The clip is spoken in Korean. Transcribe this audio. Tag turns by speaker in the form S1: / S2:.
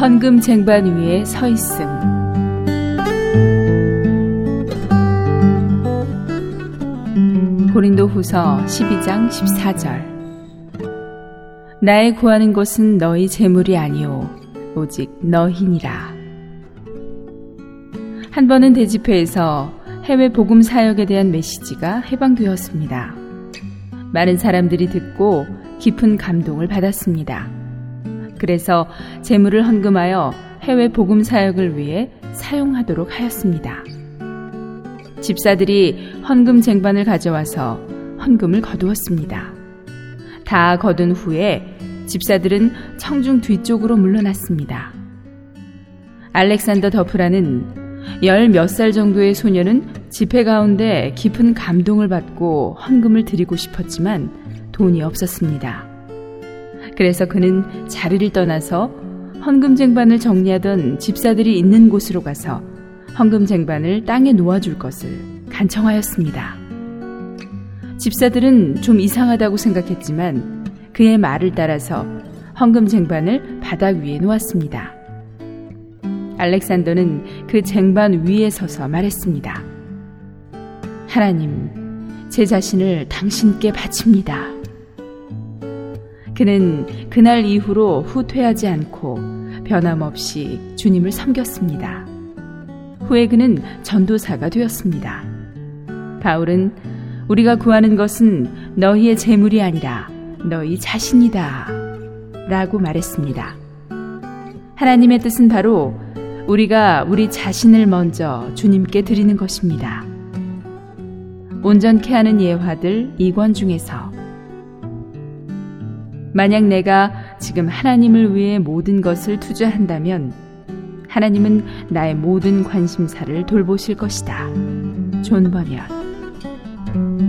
S1: 헌금 쟁반 위에 서 있음. 고린도 후서 12장 14절. 나의 구하는 것은 너희 재물이 아니오 오직 너희니라. 한 번은 대집회에서 해외 복음 사역에 대한 메시지가 해방되었습니다. 많은 사람들이 듣고 깊은 감동을 받았습니다. 그래서 재물을 헌금하여 해외 복음 사역을 위해 사용하도록 하였습니다. 집사들이 헌금 쟁반을 가져와서 헌금을 거두었습니다. 다 거둔 후에 집사들은 청중 뒤쪽으로 물러났습니다. 알렉산더 더프라는 열 몇 살 정도의 소녀는 집회 가운데 깊은 감동을 받고 헌금을 드리고 싶었지만 돈이 없었습니다. 그래서 그는 자리를 떠나서 헌금 쟁반을 정리하던 집사들이 있는 곳으로 가서 헌금 쟁반을 땅에 놓아줄 것을 간청하였습니다. 집사들은 좀 이상하다고 생각했지만 그의 말을 따라서 헌금 쟁반을 바닥 위에 놓았습니다. 알렉산더는 그 쟁반 위에 서서 말했습니다. 하나님, 제 자신을 당신께 바칩니다. 그는 그날 이후로 후퇴하지 않고 변함없이 주님을 섬겼습니다. 후에 그는 전도사가 되었습니다. 바울은 우리가 구하는 것은 너희의 재물이 아니라 너희 자신이다. 라고 말했습니다. 하나님의 뜻은 바로 우리가 우리 자신을 먼저 주님께 드리는 것입니다. 온전케 하는 예화들 2권 중에서 만약 내가 지금 하나님을 위해 모든 것을 투자한다면 하나님은 나의 모든 관심사를 돌보실 것이다. 존 버면.